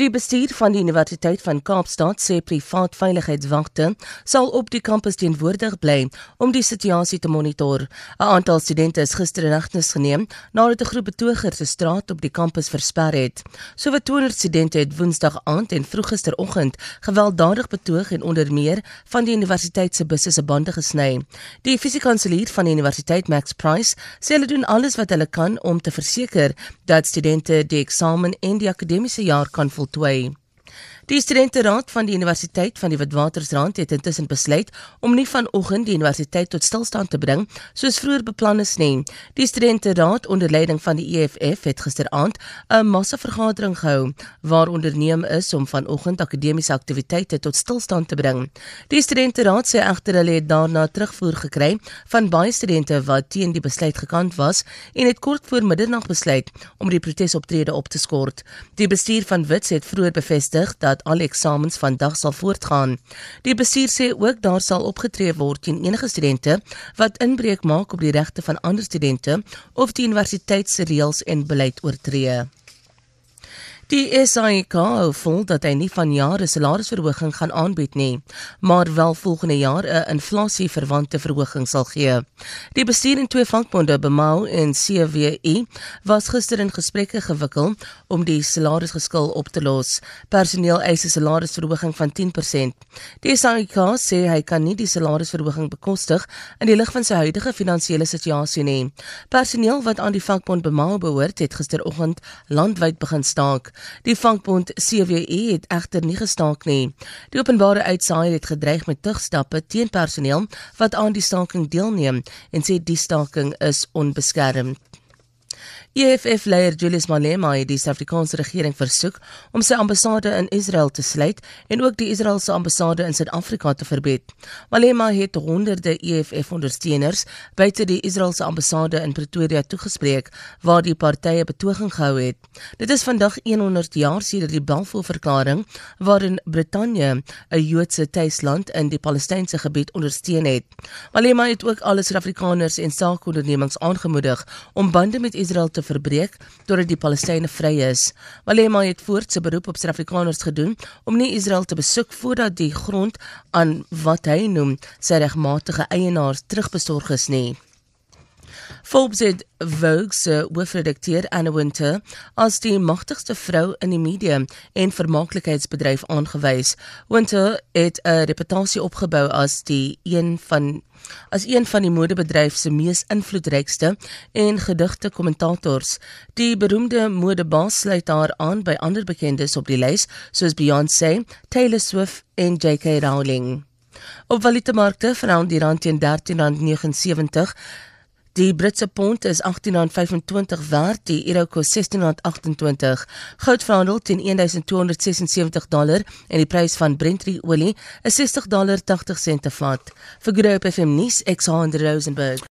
Die bestuur van die Universiteit van Kaapstad sê privaat veiligheidswagte sal op die kampus teenwoordig bly om die situasie te monitor. 'n Aantal studente is gister in hegtenis geneem nadat 'n groep betogers se straat op die kampus versper het. Sowat 200 studente het Woensdag aand en vroeg gisteroggend gewelddadig betoog en onder meer van die universiteit se busse se bande gesny. Die fisiekanselier van die universiteit Max Price sê hulle doen alles wat hulle kan om te verseker dat studente die eksamen en die akademiese jaar kan voltooi. way. Die studenteraad van die Universiteit van die Witwatersrand het intussen besluit om nie vanoggend die universiteit tot stilstand te bring soos vroeër beplan is nie. Die studenteraad onder leiding van die EFF het gisteraand 'n massavergadering gehou waar onderneem is om vanoggend akademiese aktiwiteite tot stilstand te bring. Die studenteraad sê egter hulle het daarna terugvoer gekry van baie studente wat teen die besluit gekant was en het kort voor middernag besluit om die protesoptrede op te skort. Die bestuur van Wits het vroeër bevestig dat dat al eksamens vandag sal voortgaan. Die bestuur sê ook daar sal opgetree word teen enige studente wat inbreuk maak op die regte van ander studente of die universiteit se reëls en beleid oortree. Die SAIK voel dat hy nie van jare salarisverhoging gaan aanbied nie, maar wel volgende jaar 'n inflasieverwante verhoging sal gee. Die bestuur in twee vakbonde, BMAU en CWU, was gister in gesprekke gewikkel om die salarisgeskil op te los. Personeel eis 'n salarisverhoging van 10%. Die SAIK sê hy kan nie die salarisverhoging bekostig in die lig van sy huidige finansiële situasie nie. Personeel wat aan die vakbond BMAU behoort, het gisteroggend landwyd begin staak. Die vakbond CWE het egter nie gestaak nie. Die openbare uitsaaier het gedreig met tugstappe teen personeel wat aan die staking deelneem en sê die staking is onbeskermd. EFF-leier Julius Malema het die Suid-Afrikaanse regering versoek om sy ambassade in Israel te sluit en ook die Israeliese ambassade in Suid-Afrika te verbied. Malema het honderde EFF-ondersteuners buite die Israeliese ambassade in Pretoria toegespreek waar die partye betoging gehou het. Dit is vandag 100 jaar sedert die Balfour-verklaring waarin Brittanje 'n Joodse tuisland in die Palestynse gebied ondersteun het. Malema het ook alle Suid-Afrikaners en saakondernemings aangemoedig om bande met Israel te te verbreek totdat die Palestynë vry is. Malema het voortse beroep op Suid-Afrikaners gedoen om nie Israel te besoek voordat die grond aan wat hy noem sy regmatige eienaars terugbesorg is nie. Forbes het Vogue se hoofredakteur Anna Winter as die magtigste vrou in die media en vermaaklikheidsbedryf aangewys. Winter het 'n reputasie opgebou as die een van as een van die modebedryf se mees invloedrykste en gedigte kommentators. Die beroemde modebaas sluit haar aan by ander bekendes op die lys soos Beyoncé, Taylor Swift en J.K. Rowling. Op valutamarkte verander die rand teen 13.79 Die Britse pond is 18.25 werd, die euro kos 16.28. Goud verhandel teen 1276 dollar en die prys van Brent olie is 60 dollar 80 sente vat. Vir Groep FM nuus, Alexander Rosenberg.